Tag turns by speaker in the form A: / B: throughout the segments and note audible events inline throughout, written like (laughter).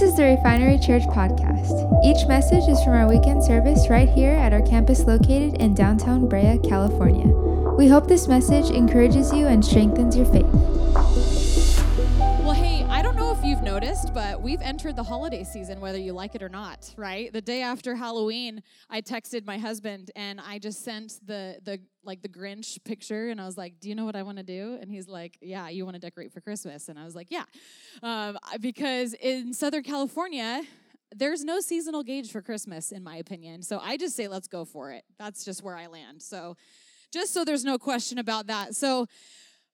A: This is the Refinery Church podcast. Each message is from our weekend service right here at our campus located in downtown Brea, California. We hope this message encourages you and strengthens your faith.
B: We've entered the holiday season, whether you like it or not, right? The day after Halloween, I texted my husband and I just sent the the like the Grinch picture, and I was like, "Do you know what I want to do?" And he's like, "Yeah, you want to decorate for Christmas?" And I was like, "Yeah," um, because in Southern California. There's no seasonal gauge for Christmas, in my opinion. So I just say, let's go for it. That's just where I land. So, just so there's no question about that. So,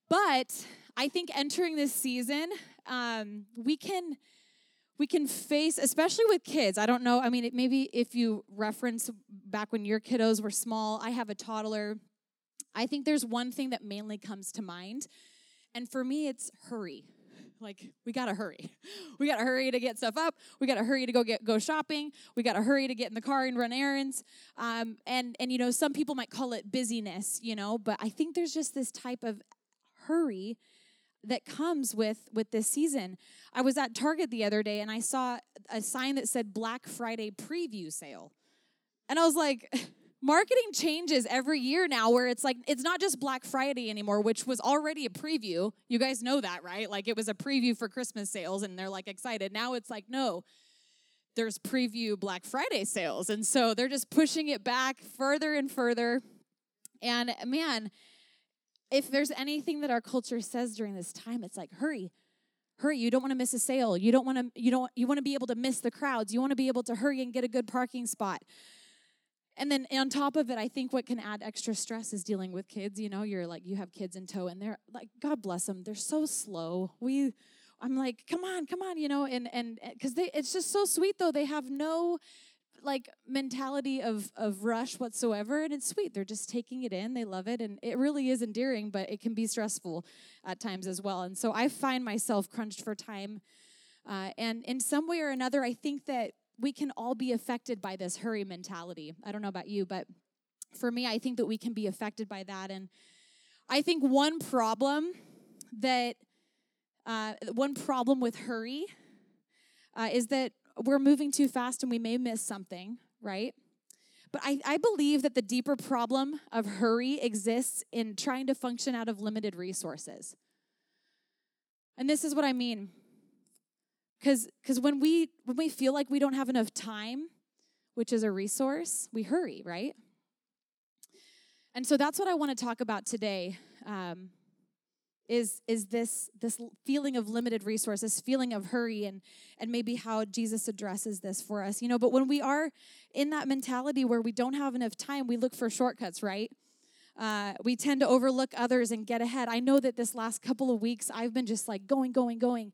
B: but I think entering this season, um, we can we can face, especially with kids. I don't know. I mean, it, maybe if you reference back when your kiddos were small. I have a toddler. I think there's one thing that mainly comes to mind, and for me, it's hurry. Like we gotta hurry. (laughs) We gotta hurry to get stuff up. We gotta hurry to go get go shopping. We gotta hurry to get in the car and run errands. Um, and and you know, some people might call it busyness. You know, but I think there's just this type of hurry that comes with with this season. I was at Target the other day and I saw a sign that said Black Friday preview sale. And I was like, (laughs) marketing changes every year now where it's like it's not just Black Friday anymore, which was already a preview. You guys know that, right? Like it was a preview for Christmas sales and they're like excited. Now it's like, no, there's preview Black Friday sales. And so they're just pushing it back further and further. And man, if there's anything that our culture says during this time, it's like, hurry, hurry. You don't want to miss a sale. You don't want to you don't you want to be able to miss the crowds. You want to be able to hurry and get a good parking spot. And then on top of it i think what can add extra stress is dealing with kids you know? You're like you have kids in tow and they're like god bless them they're so slow. We i'm like come on come on you know? And and because they it's just so sweet though. They have no like mentality of of rush whatsoever and it's sweet. They're just taking it in. They love it and it really is endearing but it can be stressful at times as well. And so i find myself crunched for time uh, and in some way or another i think that we can all be affected by this hurry mentality. I don't know about you but for me i think that we can be affected by that. And i think one problem that uh, one problem with hurry uh, is that we're moving too fast and we may miss something, right? But I, I believe that the deeper problem of hurry exists in trying to function out of limited resources. And this is what I mean. Because when we when we feel like we don't have enough time, which is a resource, we hurry, right? And so that's what I want to talk about today. Um, is is this this feeling of limited resource this feeling of hurry and and maybe how jesus addresses this for us you know but when we are in that mentality where we don't have enough time we look for shortcuts right? Uh, we tend to overlook others and get ahead. I know that this last couple of weeks i've been just like going going going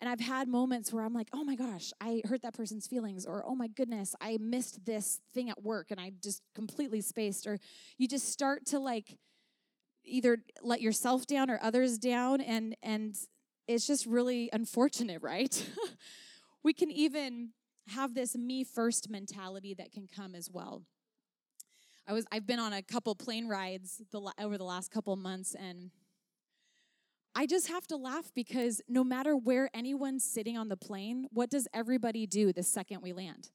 B: and i've had moments where i'm like oh my gosh i hurt that person's feelings or oh my goodness i missed this thing at work and i just completely spaced or you just start to like either let yourself down or others down and and it's just really unfortunate right? (laughs) We can even have this me first mentality that can come as well. I was i've been on a couple plane rides the, over the last couple months and i just have to laugh because no matter where anyone's sitting on the plane what does everybody do the second we land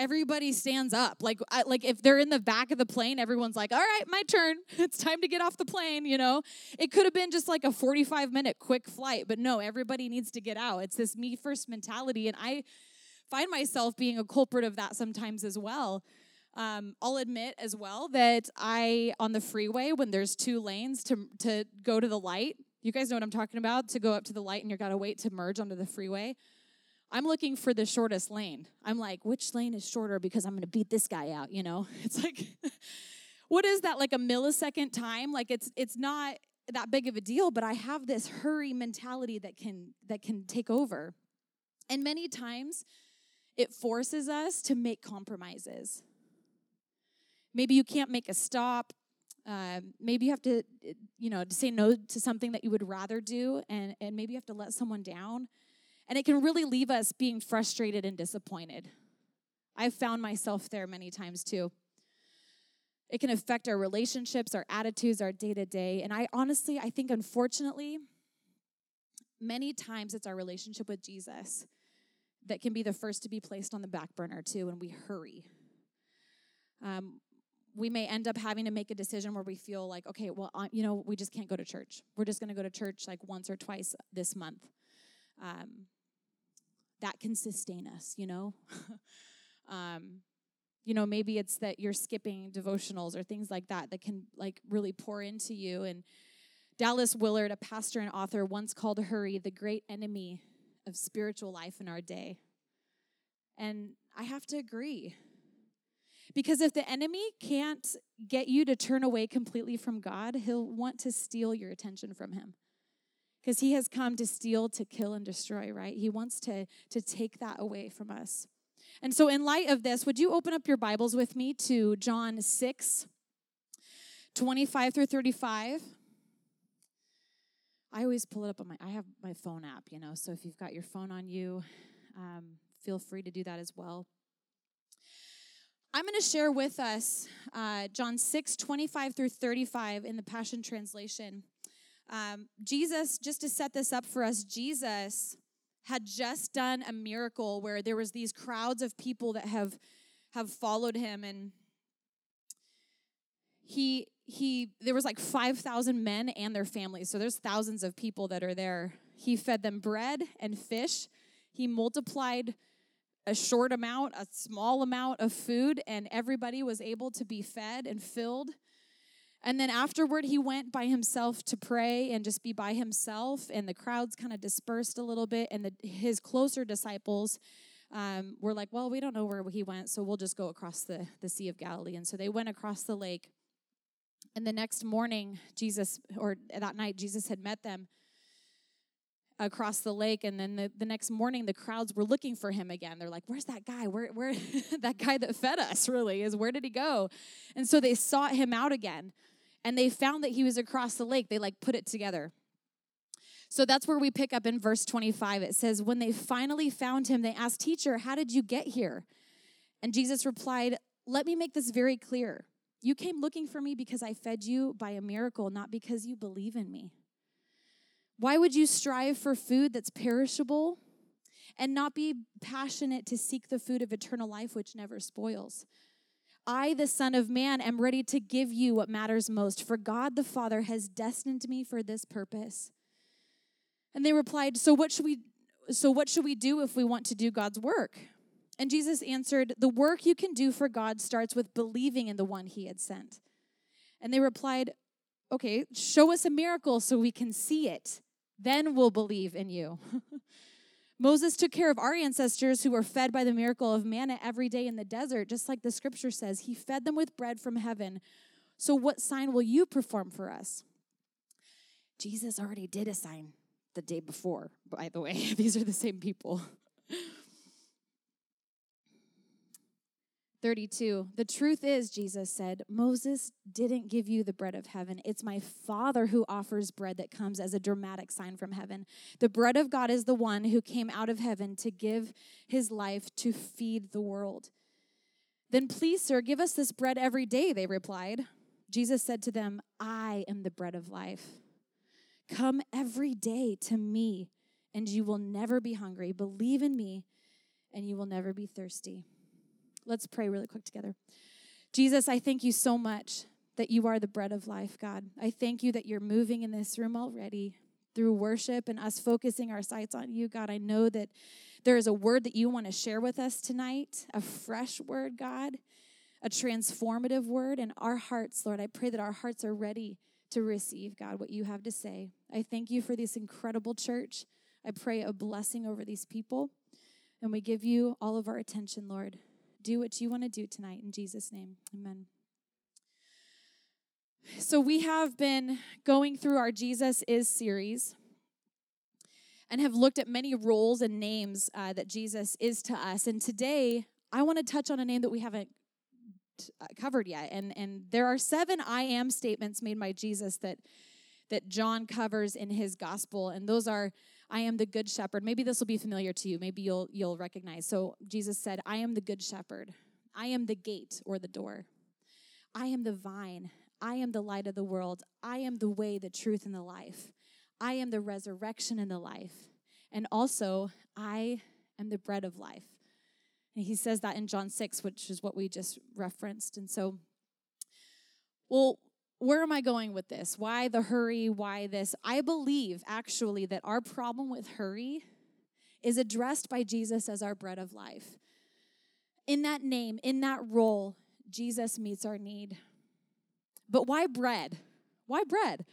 B: everybody stands up. Like, I, like if they're in the back of the plane, everyone's like, "All right, my turn. (laughs) It's time to get off the plane." You know, it could have been just like a forty-five minute quick flight, but no, everybody needs to get out. It's this me first mentality, and I find myself being a culprit of that sometimes as well. Um, I'll admit as well that I on the freeway when there's two lanes to to go to the light. You guys know what I'm talking about. To go up to the light and you got to wait to merge onto the freeway. I'm looking for the shortest lane. I'm like, which lane is shorter because I'm going to beat this guy out, you know? (laughs) It's like (laughs) what is that like a millisecond time? Like it's it's not that big of a deal, but I have this hurry mentality that can that can take over. And many times it forces us to make compromises. Maybe you can't make a stop. Uh, maybe you have to, you know, to say no to something that you would rather do, and, and maybe you have to let someone down. And it can really leave us being frustrated and disappointed. I've found myself there many times too. It can affect our relationships, our attitudes, our day to day. And I honestly, I think unfortunately, many times it's our relationship with Jesus that can be the first to be placed on the back burner too when we hurry. Um, we may end up having to make a decision where we feel like, okay, well, you know, we just can't go to church. We're just going to go to church like once or twice this month. Um, that can sustain us, you know. (laughs) um, you know, maybe it's that you're skipping devotionals or things like that that can like really pour into you. And Dallas Willard, a pastor and author, once called hurry the great enemy of spiritual life in our day. And I have to agree. Because if the enemy can't get you to turn away completely from God, he'll want to steal your attention from him. Because he has come to steal, to kill, and destroy, right? He wants to, to take that away from us. And so, in light of this, would you open up your Bibles with me to John 6, 25 through 35? I always pull it up on my, I have my phone app, you know, so if you've got your phone on you, um, feel free to do that as well. I'm going to share with us uh, John 6, 25 through 35 in the Passion Translation. Um, Jesus, just to set this up for us, Jesus had just done a miracle where there was these crowds of people that have have followed him and he he there was like 5000 men and their families. So there's thousands of people that are there. He fed them bread and fish. He multiplied a short amount a small amount of food and everybody was able to be fed and filled and then afterward, he went by himself to pray and just be by himself. And the crowds kind of dispersed a little bit. And the, his closer disciples um, were like, Well, we don't know where he went, so we'll just go across the, the Sea of Galilee. And so they went across the lake. And the next morning, Jesus, or that night, Jesus had met them across the lake and then the, the next morning the crowds were looking for him again they're like where's that guy where, where (laughs) that guy that fed us really is where did he go and so they sought him out again and they found that he was across the lake. They like put it together. So that's where we pick up in verse 25. It says, When they finally found him, they asked, Teacher, how did you get here? And Jesus replied, Let me make this very clear. You came looking for me because I fed you by a miracle, not because you believe in me. Why would you strive for food that's perishable and not be passionate to seek the food of eternal life, which never spoils? I, the Son of Man, am ready to give you what matters most, for God the Father has destined me for this purpose. And they replied, So what should we so what should we do if we want to do God's work? And Jesus answered, The work you can do for God starts with believing in the one he had sent. And they replied, Okay, show us a miracle so we can see it. Then we'll believe in you. (laughs) Moses took care of our ancestors who were fed by the miracle of manna every day in the desert, just like the scripture says. He fed them with bread from heaven. So, what sign will you perform for us? Jesus already did a sign the day before, by the way. (laughs) These are the same people. 32. The truth is, Jesus said, Moses didn't give you the bread of heaven. It's my Father who offers bread that comes as a dramatic sign from heaven. The bread of God is the one who came out of heaven to give his life to feed the world. Then please, sir, give us this bread every day, they replied. Jesus said to them, I am the bread of life. Come every day to me, and you will never be hungry. Believe in me, and you will never be thirsty. Let's pray really quick together. Jesus, I thank you so much that you are the bread of life, God. I thank you that you're moving in this room already through worship and us focusing our sights on you, God. I know that there is a word that you want to share with us tonight, a fresh word, God, a transformative word. And our hearts, Lord, I pray that our hearts are ready to receive, God, what you have to say. I thank you for this incredible church. I pray a blessing over these people. And we give you all of our attention, Lord do what you want to do tonight in Jesus' name. Amen. So, we have been going through our Jesus is series and have looked at many roles and names uh, that Jesus is to us. And today, I want to touch on a name that we haven't uh, covered yet. And, and there are seven I am statements made by Jesus that, that John covers in his gospel. And those are I am the good shepherd. Maybe this will be familiar to you. Maybe you'll you'll recognize. So Jesus said, I am the good shepherd. I am the gate or the door. I am the vine. I am the light of the world. I am the way, the truth, and the life. I am the resurrection and the life. And also, I I'm the bread of life. And he says that in John 6, which is what we just referenced. And so, well, where am I going with this? Why the hurry? Why this? I believe actually that our problem with hurry is addressed by Jesus as our bread of life. In that name, in that role, Jesus meets our need. But why bread? Why bread?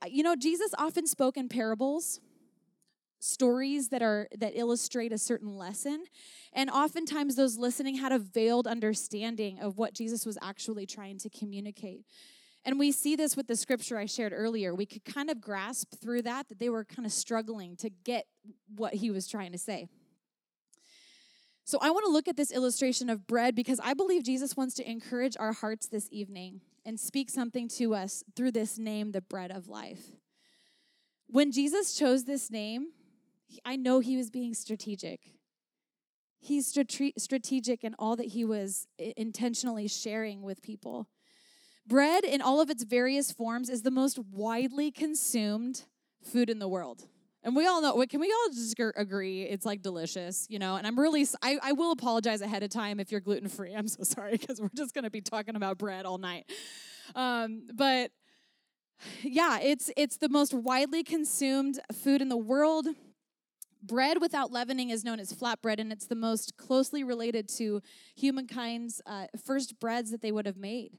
B: Uh, you know, Jesus often spoke in parables stories that are that illustrate a certain lesson and oftentimes those listening had a veiled understanding of what jesus was actually trying to communicate and we see this with the scripture i shared earlier we could kind of grasp through that that they were kind of struggling to get what he was trying to say so i want to look at this illustration of bread because i believe jesus wants to encourage our hearts this evening and speak something to us through this name the bread of life when jesus chose this name I know he was being strategic. He's strategic in all that he was intentionally sharing with people. Bread, in all of its various forms, is the most widely consumed food in the world. And we all know, can we all just agree it's like delicious, you know? And I'm really, I, I will apologize ahead of time if you're gluten free. I'm so (laughs) sorry because we're just going to be talking about bread all night. Um, but yeah, it's it's the most widely consumed food in the world. Bread without leavening is known as flatbread, and it's the most closely related to humankind's uh, first breads that they would have made.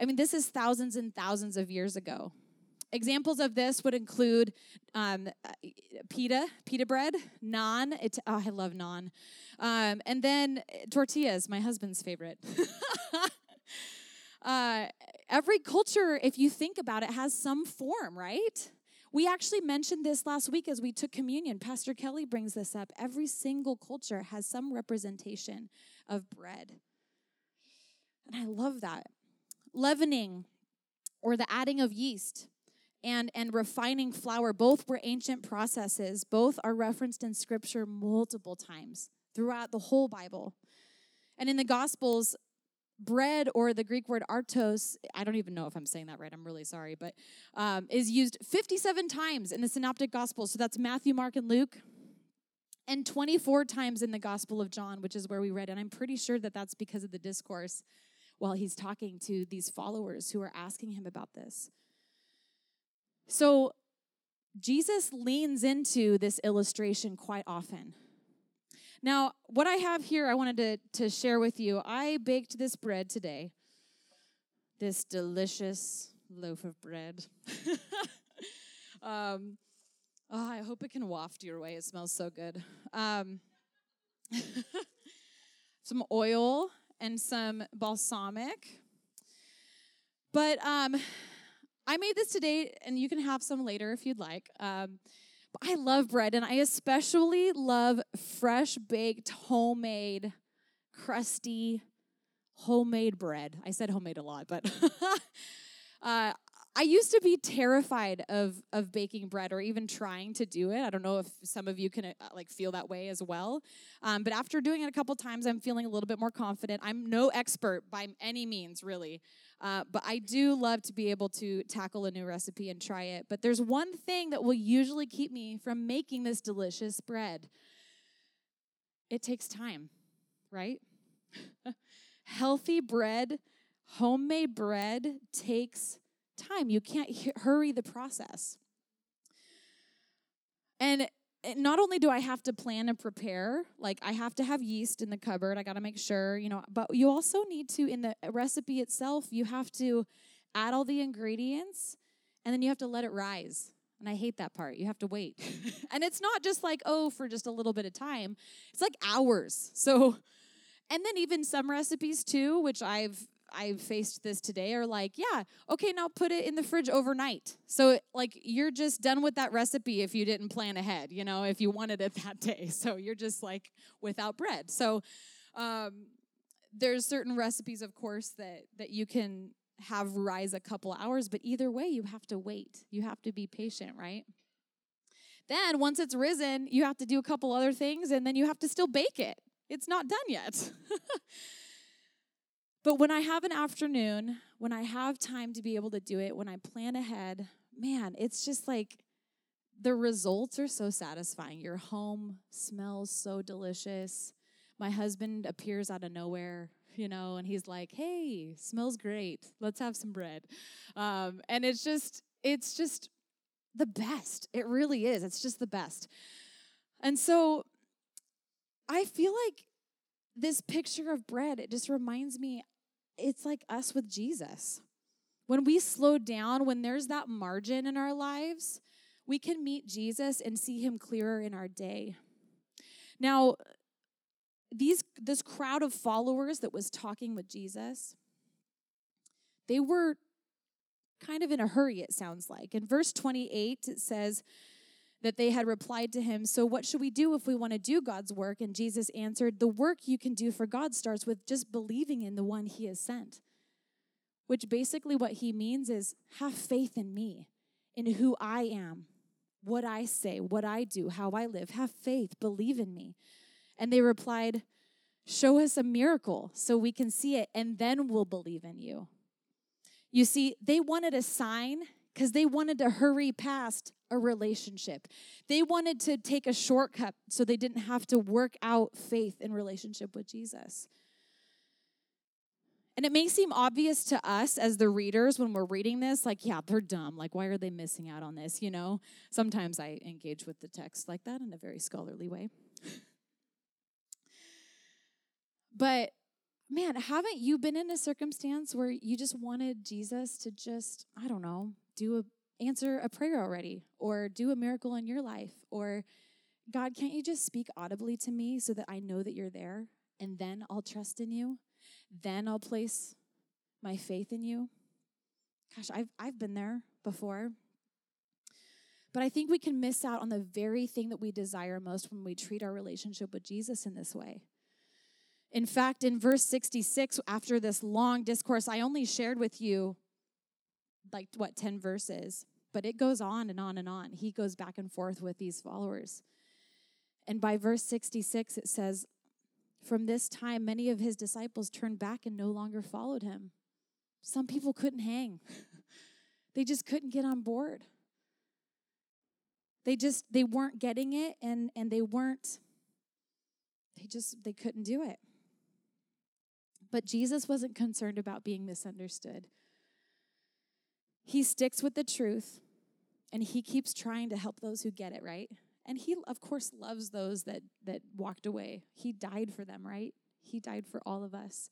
B: I mean, this is thousands and thousands of years ago. Examples of this would include um, pita, pita bread, naan. It, oh, I love naan. Um, and then tortillas, my husband's favorite. (laughs) uh, every culture, if you think about it, has some form, right? We actually mentioned this last week as we took communion. Pastor Kelly brings this up. Every single culture has some representation of bread. And I love that. Leavening or the adding of yeast and, and refining flour, both were ancient processes. Both are referenced in scripture multiple times throughout the whole Bible. And in the Gospels, bread or the Greek word artos, I don't even know if I'm saying that right, I'm really sorry, but um, is used 57 times in the Synoptic Gospels. So that's Matthew, Mark, and Luke. And 24 times in the Gospel of John, which is where we read. And I'm pretty sure that that's because of the discourse while he's talking to these followers who are asking him about this. So Jesus leans into this illustration quite often. Now, what I have here, I wanted to, to share with you. I baked this bread today, this delicious loaf of bread. (laughs) um, oh, I hope it can waft your way. It smells so good. Um, (laughs) some oil and some balsamic. But um, I made this today, and you can have some later if you'd like. Um, I love bread, and I especially love fresh baked, homemade, crusty, homemade bread. I said homemade a lot, but (laughs) uh, I used to be terrified of of baking bread or even trying to do it. I don't know if some of you can uh, like feel that way as well. Um, but after doing it a couple times, I'm feeling a little bit more confident. I'm no expert by any means, really. Uh, but I do love to be able to tackle a new recipe and try it. But there's one thing that will usually keep me from making this delicious bread it takes time, right? (laughs) Healthy bread, homemade bread takes time. You can't hurry the process. And not only do I have to plan and prepare, like I have to have yeast in the cupboard, I got to make sure, you know, but you also need to, in the recipe itself, you have to add all the ingredients and then you have to let it rise. And I hate that part. You have to wait. (laughs) and it's not just like, oh, for just a little bit of time, it's like hours. So, and then even some recipes too, which I've I faced this today are like, yeah, okay, now put it in the fridge overnight. So like you're just done with that recipe if you didn't plan ahead, you know, if you wanted it (laughs) that day. So you're just like without bread. So um, there's certain recipes, of course, that that you can have rise a couple hours, but either way, you have to wait. You have to be patient, right? Then once it's risen, you have to do a couple other things, and then you have to still bake it. It's not done yet. (laughs) But when I have an afternoon, when I have time to be able to do it, when I plan ahead, man, it's just like the results are so satisfying. Your home smells so delicious. My husband appears out of nowhere, you know, and he's like, "Hey, smells great. Let's have some bread." Um, and it's just, it's just the best. It really is. It's just the best. And so, I feel like this picture of bread. It just reminds me, it's like us with Jesus. When we slow down, when there's that margin in our lives, we can meet Jesus and see him clearer in our day. Now, these this crowd of followers that was talking with Jesus, they were kind of in a hurry it sounds like. In verse 28 it says that they had replied to him, "So what should we do if we want to do God's work?" And Jesus answered, "The work you can do for God starts with just believing in the one he has sent." Which basically what he means is have faith in me, in who I am, what I say, what I do, how I live. Have faith, believe in me. And they replied, Show us a miracle so we can see it, and then we'll believe in you. You see, they wanted a sign because they wanted to hurry past a relationship. They wanted to take a shortcut so they didn't have to work out faith in relationship with Jesus. And it may seem obvious to us as the readers when we're reading this, like, yeah, they're dumb. Like, why are they missing out on this? You know, sometimes I engage with the text like that in a very scholarly way. but man, haven't you been in a circumstance where you just wanted Jesus to just, I don't know, do a answer a prayer already or do a miracle in your life or God, can't you just speak audibly to me so that I know that you're there and then I'll trust in you? then I'll place my faith in you. Gosh, I've, I've been there before. But I think we can miss out on the very thing that we desire most when we treat our relationship with Jesus in this way. In fact, in verse 66, after this long discourse, I only shared with you like what, 10 verses, but it goes on and on and on. He goes back and forth with these followers. And by verse 66, it says, from this time, many of his disciples turned back and no longer followed him. Some people couldn't hang, (laughs) they just couldn't get on board. They just they weren't getting it and and they weren't they just they couldn't do it. But Jesus wasn't concerned about being misunderstood. He sticks with the truth and he keeps trying to help those who get it, right? And he, of course, loves those that, that walked away. He died for them, right? He died for all of us.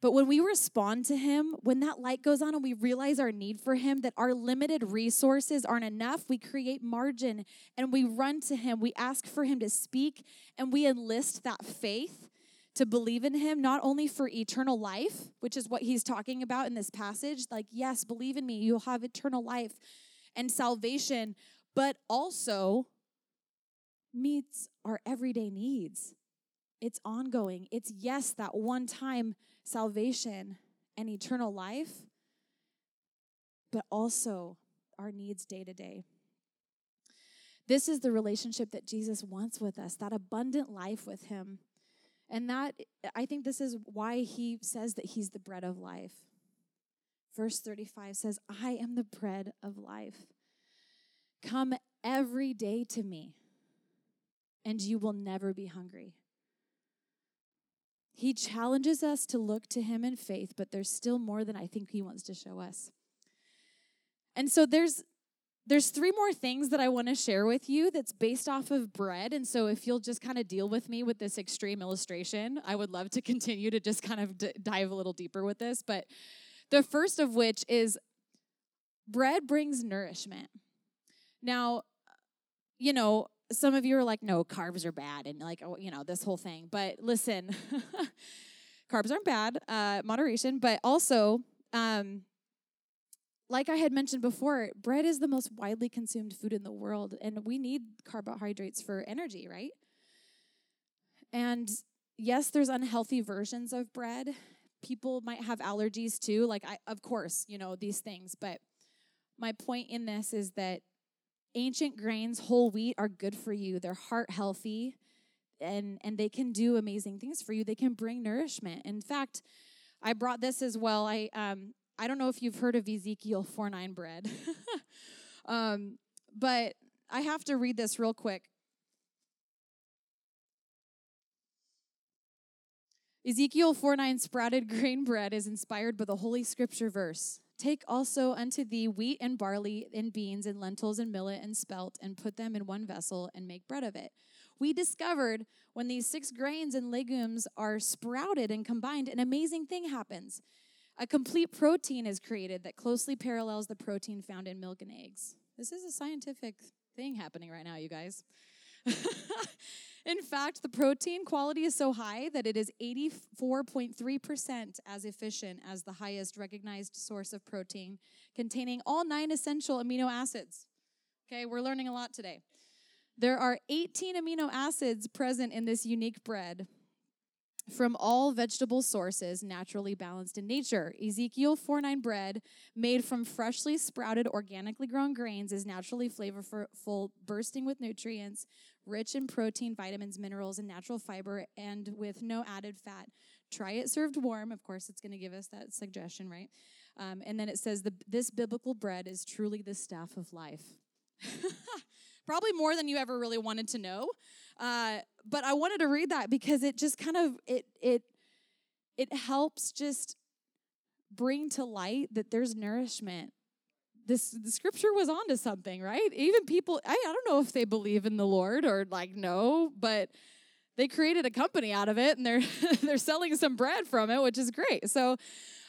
B: But when we respond to Him, when that light goes on and we realize our need for Him, that our limited resources aren't enough, we create margin and we run to Him. We ask for Him to speak and we enlist that faith to believe in Him, not only for eternal life, which is what He's talking about in this passage. Like, yes, believe in me, you'll have eternal life and salvation, but also meets our everyday needs. It's ongoing. It's, yes, that one time salvation and eternal life, but also our needs day to day. This is the relationship that Jesus wants with us, that abundant life with Him. And that, I think this is why He says that He's the bread of life. Verse 35 says, I am the bread of life. Come every day to me, and you will never be hungry. He challenges us to look to him in faith, but there's still more than I think he wants to show us. And so there's there's three more things that I want to share with you that's based off of bread. And so if you'll just kind of deal with me with this extreme illustration, I would love to (laughs) continue to just kind of d- dive a little deeper with this, but the first of which is bread brings nourishment. Now, you know, some of you are like, no, carbs are bad, and like, oh, you know, this whole thing. But listen, (laughs) carbs aren't bad, uh, moderation, but also, um, like I had mentioned before, bread is the most widely consumed food in the world, and we need carbohydrates for energy, right? And yes, there's unhealthy versions of bread. People might have allergies too, like I, of course, you know, these things, but my point in this is that ancient grains, whole wheat are good for you. They're heart healthy and and they can do amazing things for you. They can bring nourishment. In fact, I brought this as well. I um I don't know if you've heard of Ezekiel 4 9 bread. (laughs) Um, but I have to read this real quick. Ezekiel 4 9 sprouted (laughs) grain bread is inspired by the Holy Scripture verse. Take also unto thee wheat and barley and beans and lentils and millet and spelt and put them in one vessel and make bread of it. We discovered when these six grains and legumes are sprouted and combined, an amazing thing happens. A complete protein is created that closely parallels the protein found in milk and eggs. This is a scientific thing happening right now, you guys. (laughs) in fact, the protein quality is so high that it is 84.3% as efficient as the highest recognized source of protein, containing all nine essential amino acids. Okay, we're learning a lot today. There are 18 amino acids present in this unique bread from all vegetable sources naturally balanced in nature. Ezekiel 4 9 bread made from freshly sprouted, organically grown grains is naturally flavorful, bursting with nutrients, rich in protein, vitamins, minerals, and natural fiber, and with no added fat. Try it served warm. Of course, it's going to give us that suggestion, right? Um, and then it says, the, This biblical bread is truly the staff of life. (laughs) Probably more than you ever really wanted to know. Uh, but I wanted to read that because it just kind of it it it helps just bring to light that there's nourishment. This the scripture was onto something, right? Even people I, I don't know if they believe in the Lord or like no, but they created a company out of it and they're (laughs) they're selling some bread from it, which is great. So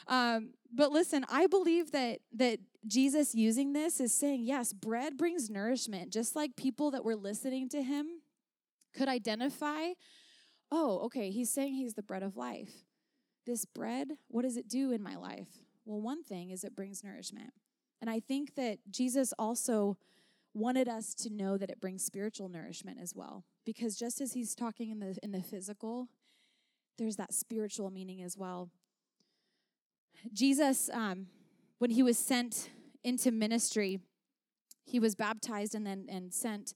B: um, but listen, I believe that that Jesus using this is saying, yes, bread brings nourishment, just like people that were listening to him could identify oh, okay, he's saying he's the bread of life. This bread, what does it do in my life? Well, one thing is it brings nourishment. And I think that Jesus also wanted us to know that it brings spiritual nourishment as well. Because just as he's talking in the in the physical, there's that spiritual meaning as well. Jesus, um, when he was sent into ministry, he was baptized and then and sent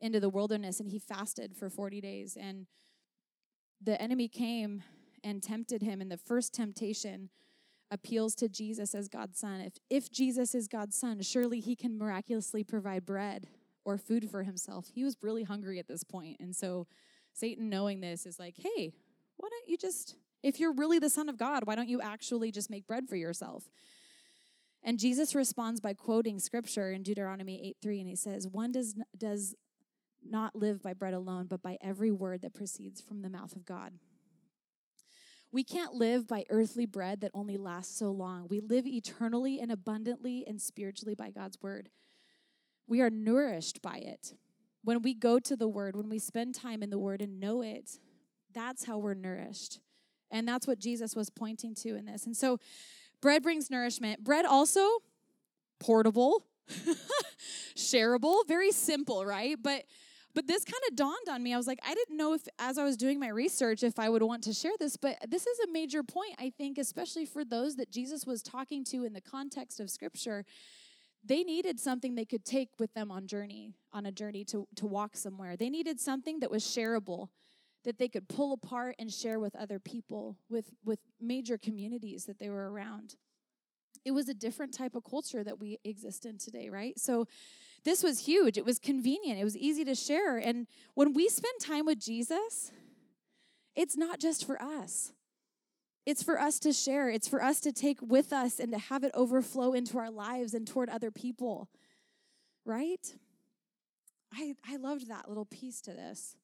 B: into the wilderness and he fasted for 40 days. And the enemy came and tempted him. And the first temptation appeals to Jesus as God's son. If, if Jesus is God's son, surely he can miraculously provide bread or food for himself. He was really hungry at this point. And so Satan, knowing this, is like, hey, why don't you just, if you're really the son of God, why don't you actually just make bread for yourself? And Jesus responds by quoting scripture in Deuteronomy 8 3, and he says, One does, does not live by bread alone, but by every word that proceeds from the mouth of God. We can't live by earthly bread that only lasts so long. We live eternally and abundantly and spiritually by God's word. We are nourished by it. When we go to the word, when we spend time in the word and know it, that's how we're nourished. And that's what Jesus was pointing to in this. And so, bread brings nourishment. Bread also portable, (laughs) shareable, very simple, right? But but this kind of dawned on me. I was like, I didn't know if, as I was doing my research, if I would want to share this, but this is a major point, I think, especially for those that Jesus was talking to in the context of Scripture. They needed something they could take with them on journey, on a journey to, to walk somewhere. They needed something that was shareable, that they could pull apart and share with other people, with, with major communities that they were around. It was a different type of culture that we exist in today, right? So this was huge. It was convenient, it was easy to share. And when we spend time with Jesus, it's not just for us. It's for us to share. It's for us to take with us and to have it overflow into our lives and toward other people. Right? I, I loved that little piece to this.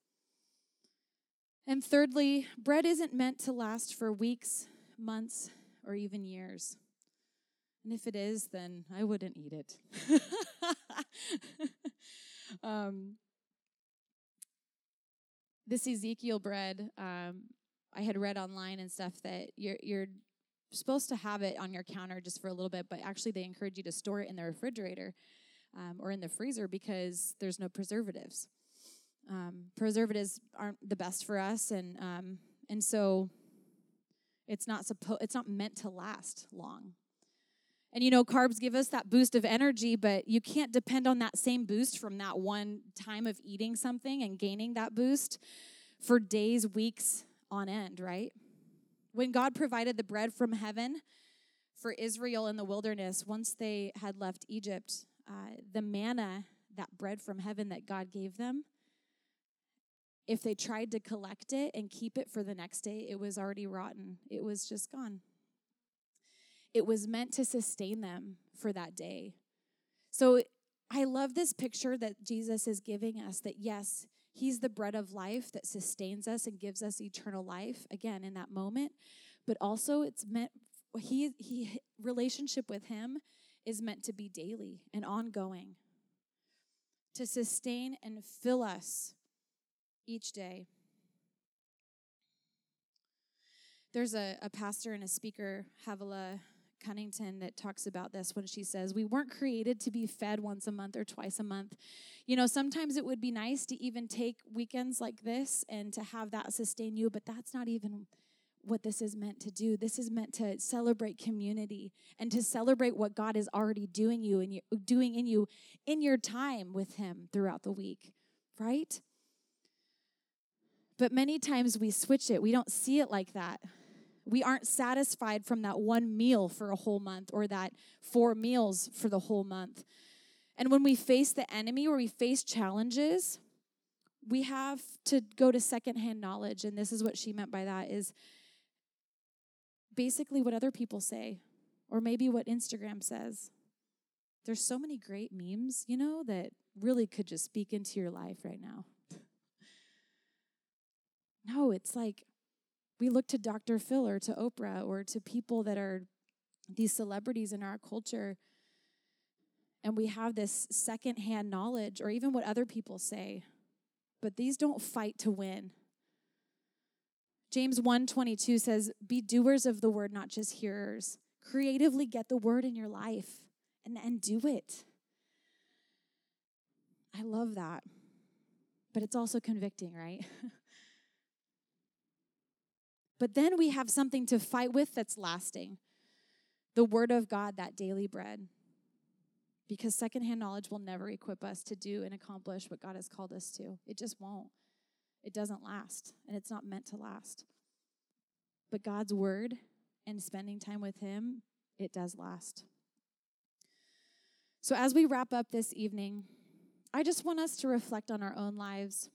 B: And thirdly, bread isn't meant to last for weeks, months, or even years. And if it is, then I wouldn't eat it. (laughs) (laughs) um, this Ezekiel bread, um, I had read online and stuff that you're you're supposed to have it on your counter just for a little bit, but actually they encourage you to store it in the refrigerator um, or in the freezer because there's no preservatives. Um, preservatives aren't the best for us, and um, and so it's not supposed it's not meant to last long. And you know, carbs give us that boost of energy, but you can't depend on that same boost from that one time of eating something and gaining that boost for days, weeks on end, right? When God provided the bread from heaven for Israel in the wilderness, once they had left Egypt, uh, the manna, that bread from heaven that God gave them, if they tried to collect it and keep it for the next day, it was already rotten. It was just gone. It was meant to sustain them for that day. So I love this picture that Jesus is giving us that yes, He's the bread of life that sustains us and gives us eternal life, again, in that moment. But also, it's meant, he, he, relationship with Him is meant to be daily and ongoing, to sustain and fill us each day. There's a, a pastor and a speaker, Havilah Cunnington that talks about this when she says, We weren't created to be fed once a month or twice a month. You know, sometimes it would be nice to even take weekends like this and to have that sustain you, but that's not even what this is meant to do. This is meant to celebrate community and to celebrate what God is already doing you and doing in you in your time with him throughout the week, right? But many times we switch it. We don't see it like that. We aren't satisfied from that one meal for a whole month or that four meals for the whole month. And when we face the enemy or we face challenges, we have to go to secondhand knowledge. And this is what she meant by that is basically what other people say, or maybe what Instagram says. There's so many great memes, you know, that really could just speak into your life right now. (laughs) no, it's like we look to Dr. Phil or to Oprah or to people that are these celebrities in our culture, and we have this secondhand knowledge or even what other people say, but these don't fight to win. James 1:22 says, "Be doers of the word, not just hearers. Creatively get the word in your life and, and do it." I love that. But it's also convicting, right? (laughs) But then we have something to fight with that's lasting the Word of God, that daily bread. Because secondhand knowledge will never equip us to do and accomplish what God has called us to. It just won't. It doesn't last, and it's not meant to last. But God's Word and spending time with Him, it does last. So, as we wrap up this evening, I just want us to reflect on our own lives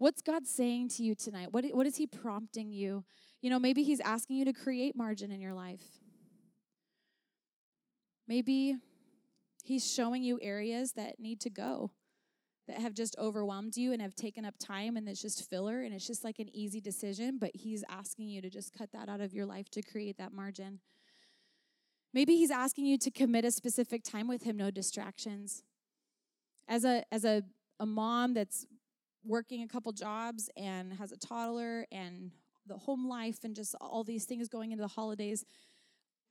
B: What's God saying to you tonight? What, what is He prompting you? You know, maybe He's asking you to create margin in your life. Maybe He's showing you areas that need to go, that have just overwhelmed you and have taken up time, and it's just filler and it's just like an easy decision, but He's asking you to just cut that out of your life to create that margin. Maybe He's asking you to commit a specific time with Him, no distractions. As a, as a, a mom that's working a couple jobs and has a toddler and the home life and just all these things going into the holidays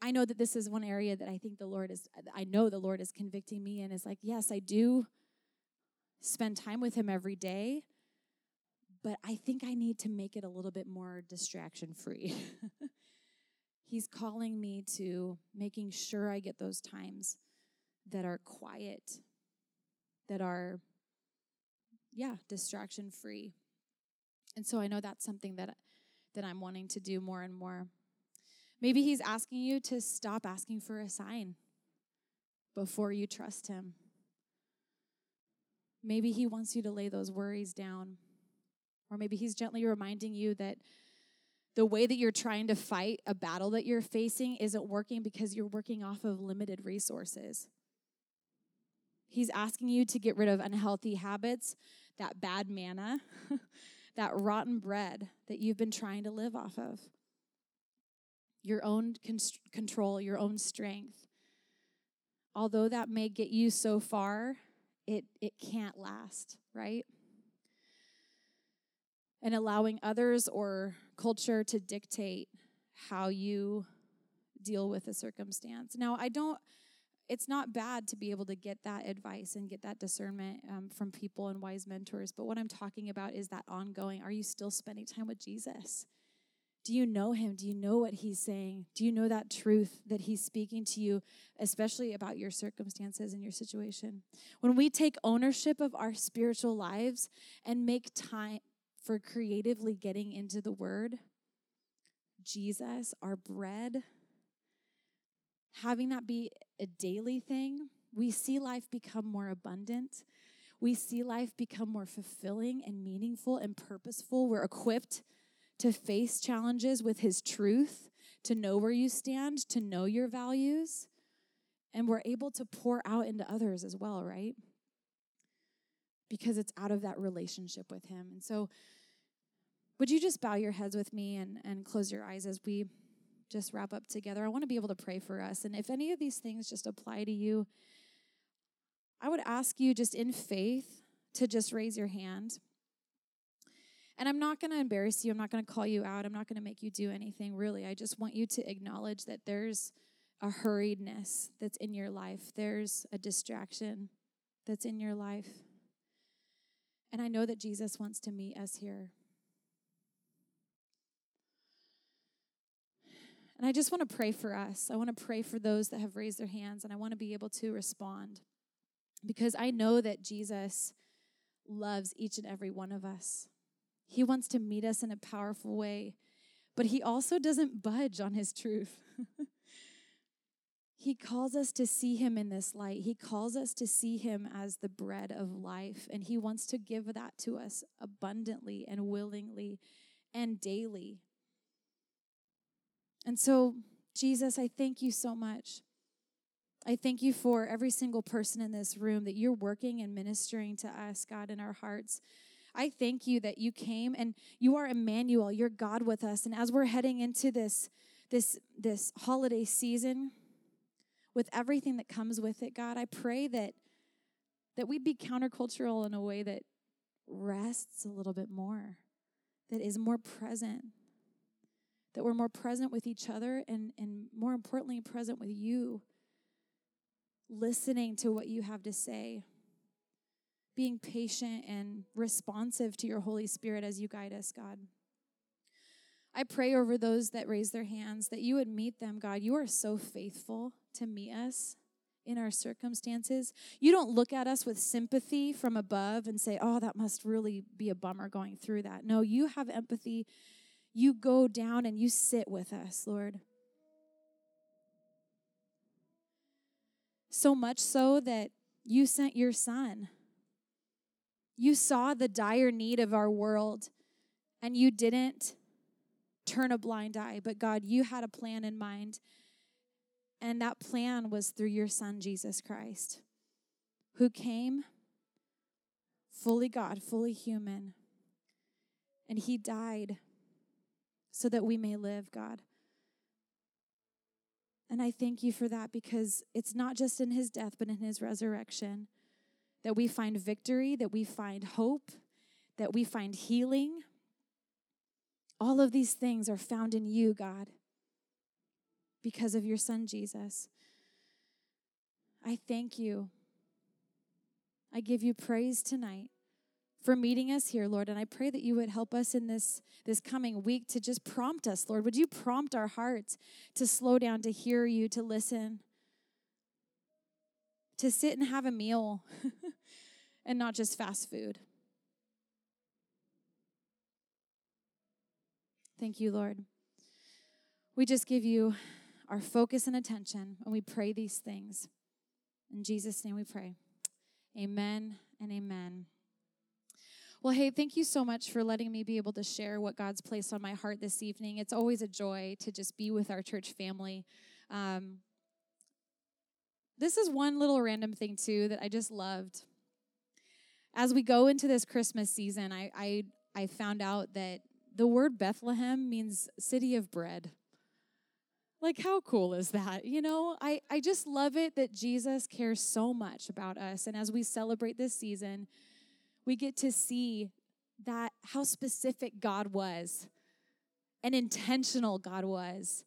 B: i know that this is one area that i think the lord is i know the lord is convicting me and is like yes i do spend time with him every day but i think i need to make it a little bit more distraction free (laughs) he's calling me to making sure i get those times that are quiet that are yeah, distraction free. And so I know that's something that that I'm wanting to do more and more. Maybe he's asking you to stop asking for a sign before you trust him. Maybe he wants you to lay those worries down. Or maybe he's gently reminding you that the way that you're trying to fight a battle that you're facing isn't working because you're working off of limited resources. He's asking you to get rid of unhealthy habits, that bad manna, (laughs) that rotten bread that you've been trying to live off of. Your own const- control, your own strength. Although that may get you so far, it, it can't last, right? And allowing others or culture to dictate how you deal with a circumstance. Now, I don't it's not bad to be able to get that advice and get that discernment um, from people and wise mentors. But what I'm talking about is that ongoing are you still spending time with Jesus? Do you know him? Do you know what he's saying? Do you know that truth that he's speaking to you, especially about your circumstances and your situation? When we take ownership of our spiritual lives and make time for creatively getting into the word, Jesus, our bread, having that be a daily thing, we see life become more abundant. We see life become more fulfilling and meaningful and purposeful. We're equipped to face challenges with His truth, to know where you stand, to know your values. And we're able to pour out into others as well, right? Because it's out of that relationship with Him. And so, would you just bow your heads with me and, and close your eyes as we just wrap up together? I want to be able to pray for us. And if any of these things just apply to you, I would ask you just in faith to just raise your hand. And I'm not going to embarrass you. I'm not going to call you out. I'm not going to make you do anything, really. I just want you to acknowledge that there's a hurriedness that's in your life, there's a distraction that's in your life. And I know that Jesus wants to meet us here. And I just want to pray for us. I want to pray for those that have raised their hands, and I want to be able to respond because I know that Jesus loves each and every one of us. He wants to meet us in a powerful way, but He also doesn't budge on His truth. (laughs) he calls us to see Him in this light. He calls us to see Him as the bread of life, and He wants to give that to us abundantly and willingly and daily. And so, Jesus, I thank you so much. I thank you for every single person in this room that you're working and ministering to us, God, in our hearts. I thank you that you came and you are Emmanuel, you're God with us. And as we're heading into this this this holiday season with everything that comes with it, God, I pray that that we'd be countercultural in a way that rests a little bit more, that is more present, that we're more present with each other and, and more importantly, present with you, listening to what you have to say, being patient and responsive to your Holy Spirit as you guide us, God. I pray over those that raise their hands that you would meet them, God. You are so faithful to meet us in our circumstances. You don't look at us with sympathy from above and say, oh, that must really be a bummer going through that. No, you have empathy you go down and you sit with us, Lord. So much so that you sent your son. You saw the dire need of our world and you didn't turn a blind eye, but God, you had a plan in mind. And that plan was through your son, Jesus Christ, who came fully God, fully human. And he died so that we may live, God. And I thank you for that because it's not just in his death, but in his resurrection that we find victory, that we find hope, that we find healing. All of these things are found in you, God, because of your son, Jesus. I thank you. I give you praise tonight for meeting us here, Lord. And I pray that you would help us in this, this coming week to just prompt us, Lord. Would you prompt our hearts to slow down, to hear you, to listen, to sit and have a meal (laughs) and not just fast food? Thank you, Lord. We just give you our focus and attention, and we pray these things. In Jesus' name we pray. Amen and amen. Well, hey, thank you so much for letting me be able to share what God's placed on my heart this evening. It's always a joy to just be with our church family. Um, this is one little random thing, too, that I just loved. As we go into this Christmas season, I, I, I found out that the word Bethlehem means city of bread. Like, how cool is that? You know, I, I just love it that Jesus cares so much about us. And as we celebrate this season, we get to see that how specific God was and intentional God was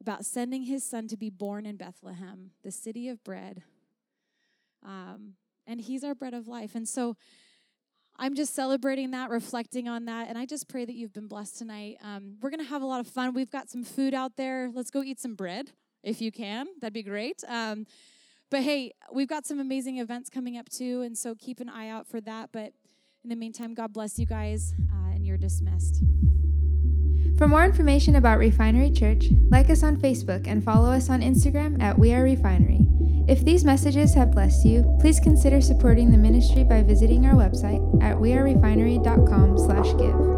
B: about sending his son to be born in Bethlehem, the city of bread. Um, and he's our bread of life. And so I'm just celebrating that, reflecting on that, and I just pray that you've been blessed tonight. Um, we're going to have a lot of fun. We've got some food out there. Let's go eat some bread if you can. That'd be great. Um, but hey, we've got some amazing events coming up too, and so keep an eye out for that. But in the meantime, God bless you guys, uh, and you're dismissed.
A: For more information about Refinery Church, like us on Facebook and follow us on Instagram at We Are Refinery. If these messages have blessed you, please consider supporting the ministry by visiting our website at wearerefinery.com/give.